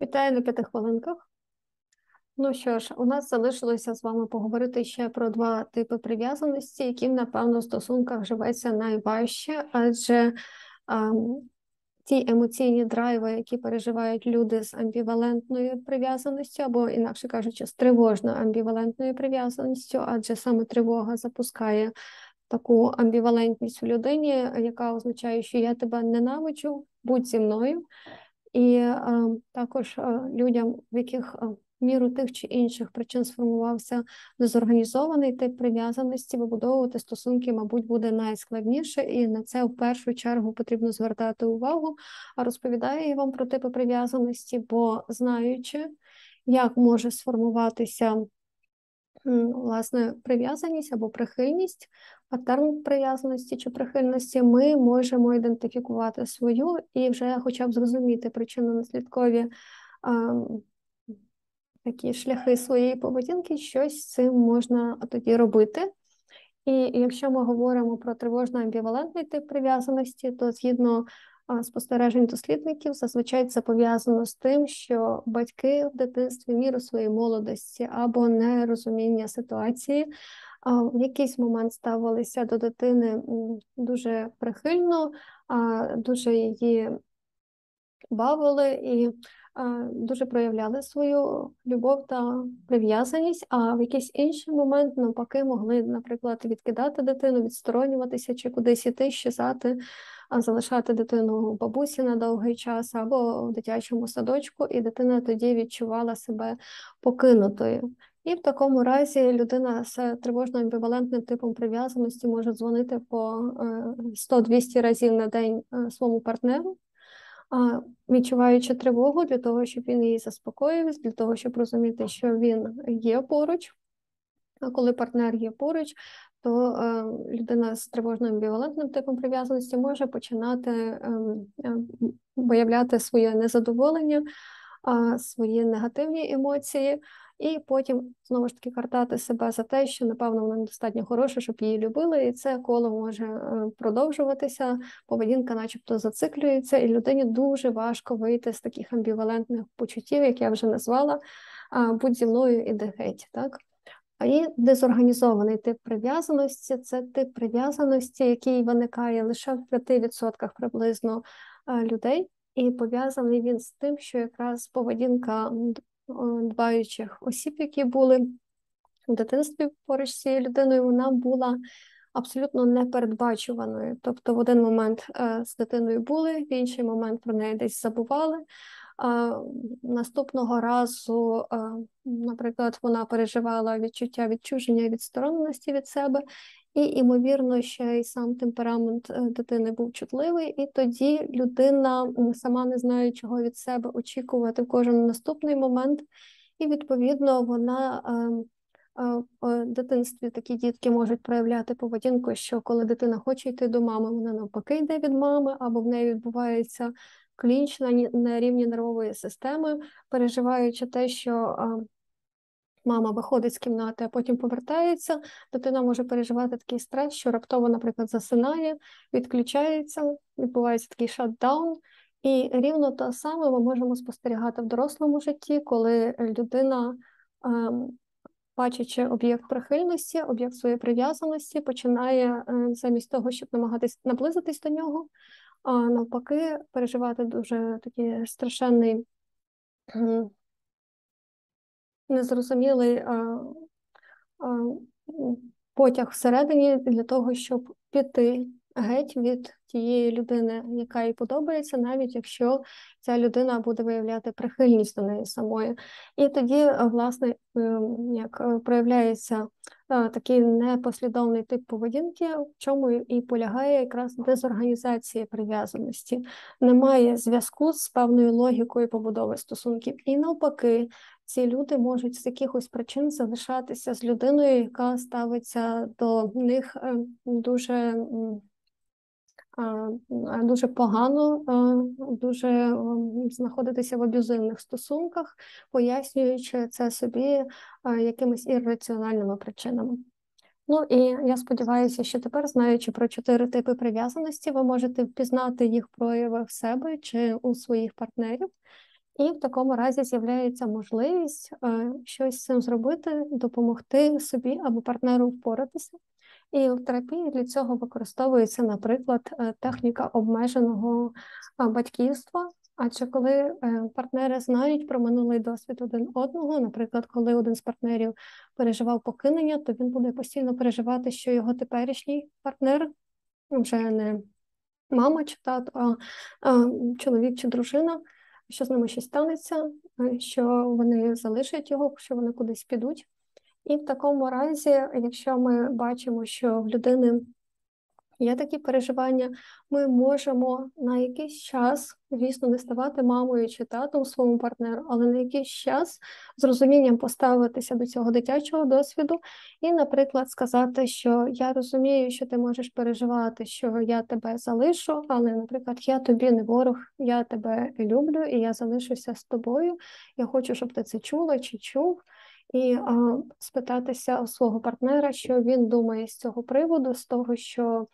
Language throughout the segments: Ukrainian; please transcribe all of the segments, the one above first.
Вітаю на п'яти хвилинках. Ну що ж, у нас залишилося з вами поговорити ще про два типи прив'язаності, які, напевно, в стосунках живеться найважче, адже а, ті емоційні драйви, які переживають люди з амбівалентною прив'язаністю, або, інакше кажучи, з тривожною амбівалентною прив'язаністю, адже саме тривога запускає таку амбівалентність в людині, яка означає, що я тебе ненавиджу, будь зі мною. І також людям, в яких міру тих чи інших причин сформувався дезорганізований тип прив'язаності, вибудовувати стосунки, мабуть, буде найскладніше, і на це в першу чергу потрібно звертати увагу. А розповідаю я вам про типи прив'язаності, бо знаючи, як може сформуватися власне прив'язаність або прихильність, паттерн прив'язаності чи прихильності, ми можемо ідентифікувати свою і вже хоча б зрозуміти причинно-наслідкові такі шляхи своєї поведінки, щось з цим можна тоді робити. І якщо ми говоримо про тривожно амбівалентний тип прив'язаності, то згідно спостережень дослідників, зазвичай це пов'язано з тим, що батьки в дитинстві міру своєї молодості або нерозуміння ситуації в якийсь момент ставилися до дитини дуже прихильно, дуже її бавили і дуже проявляли свою любов та прив'язаність, а в якийсь інший момент навпаки могли, наприклад, відкидати дитину, відсторонюватися чи кудись іти, щезати, залишати дитину у бабусі на довгий час або в дитячому садочку, і дитина тоді відчувала себе покинутою. І в такому разі людина з тривожно амбівалентним типом прив'язаності може дзвонити по 100-200 разів на день своєму партнеру, відчуваючи тривогу для того, щоб він її заспокоїв, для того, щоб розуміти, що він є поруч. А коли партнер є поруч, то е, людина з тривожним амбівалентним типом прив'язаності може починати е, е, виявляти своє незадоволення, е, свої негативні емоції, і потім знову ж таки картати себе за те, що напевно вона недостатньо хороша, щоб її любили, і це коло може е, продовжуватися. Поведінка, начебто, зациклюється, і людині дуже важко вийти з таких амбівалентних почуттів, як я вже назвала, будь зі мною іде геть, так. І дезорганізований тип прив'язаності це тип прив'язаності, який виникає лише в 5% приблизно людей, і пов'язаний він з тим, що якраз поведінка дбаючих осіб, які були в дитинстві поруч з цією людиною, вона була абсолютно непередбачуваною. Тобто, в один момент е, з дитиною були, в інший момент про неї десь забували. Наступного разу, наприклад, вона переживала відчуття відчуження і відстороненості від себе, і, ймовірно, ще й сам темперамент е, дитини був чутливий, і тоді людина, сама не знає, чого від себе очікувати в кожен наступний момент, і відповідно вона. Ем, в дитинстві такі дітки можуть проявляти поведінку, що коли дитина хоче йти до мами, вона навпаки йде від мами, або в неї відбувається клінч на, рівні нервової системи, переживаючи те, що мама виходить з кімнати, а потім повертається, дитина може переживати такий стрес, що раптово, наприклад, засинає, відключається, відбувається такий шатдаун. І рівно те саме ми можемо спостерігати в дорослому житті, коли людина, бачачи об'єкт прихильності, об'єкт своєї прив'язаності, починає ем, замість того, щоб намагатись наблизитись до нього, а навпаки, переживати дуже такий страшенний незрозумілий а, а, потяг всередині для того, щоб піти геть від тієї людини, яка їй подобається, навіть якщо ця людина буде виявляти прихильність до неї самої. І тоді, власне, ем, як е, проявляється такий непослідовний тип поведінки, в чому і полягає якраз дезорганізація прив'язаності. Немає зв'язку з певною логікою побудови стосунків. І навпаки, ці люди можуть з якихось причин залишатися з людиною, яка ставиться до них е, дуже дуже погано, дуже знаходитися в аб'юзивних стосунках, пояснюючи це собі якимись ірраціональними причинами. Ну і я сподіваюся, що тепер, знаючи про чотири типи прив'язаності, ви можете впізнати їх прояви в себе чи у своїх партнерів І в такому разі з'являється можливість е, щось з цим зробити, допомогти собі або партнеру впоратися. І в терапії для цього використовується, наприклад, е, техніка обмеженого батьківства. Адже коли е, партнери знають про минулий досвід один одного, наприклад, коли один з партнерів переживав покинення, то він буде постійно переживати, що його теперішній партнер вже не мама чи тато, а, чоловік чи дружина, що з ними щось станеться, е, що вони залишать його, що вони кудись підуть. І в такому разі, якщо ми бачимо, що в людини є такі переживання, ми можемо на якийсь час, звісно, не ставати мамою чи татом своєму партнеру, але на якийсь час з розумінням поставитися до цього дитячого досвіду і, наприклад, сказати, що я розумію, що ти можеш переживати, що я тебе залишу, але, наприклад, я тобі не ворог, я тебе люблю і я залишуся з тобою. Я хочу, щоб ти це чула чи чув. І а, спитатися у свого партнера, що він думає з цього приводу, з того, що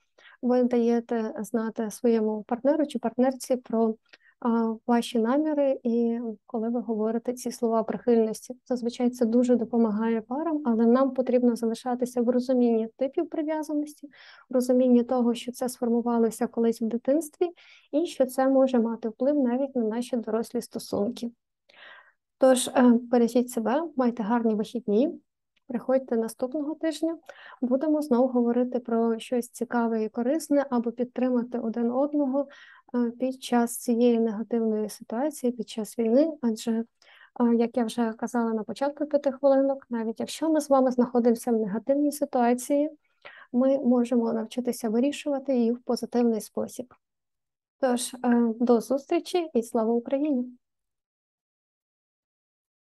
ви даєте знати своєму партнеру чи партнерці про а, ваші наміри, і коли ви говорите ці слова прихильності, зазвичай це дуже допомагає парам, але нам потрібно залишатися в розумінні типів прив'язаності, в розумінні того, що це сформувалося колись в дитинстві, і що це може мати вплив навіть на наші дорослі стосунки. Тож е, бережіть себе, майте гарні вихідні. Приходьте наступного тижня, будемо знову говорити про щось цікаве і корисне, або підтримати один одного е, під час цієї негативної ситуації, під час війни. Адже, е, як я вже казала на початку п'яти хвилинок, навіть якщо ми з вами знаходимося в негативній ситуації, ми можемо навчитися вирішувати її в позитивний спосіб. Тож, до зустрічі і слава Україні!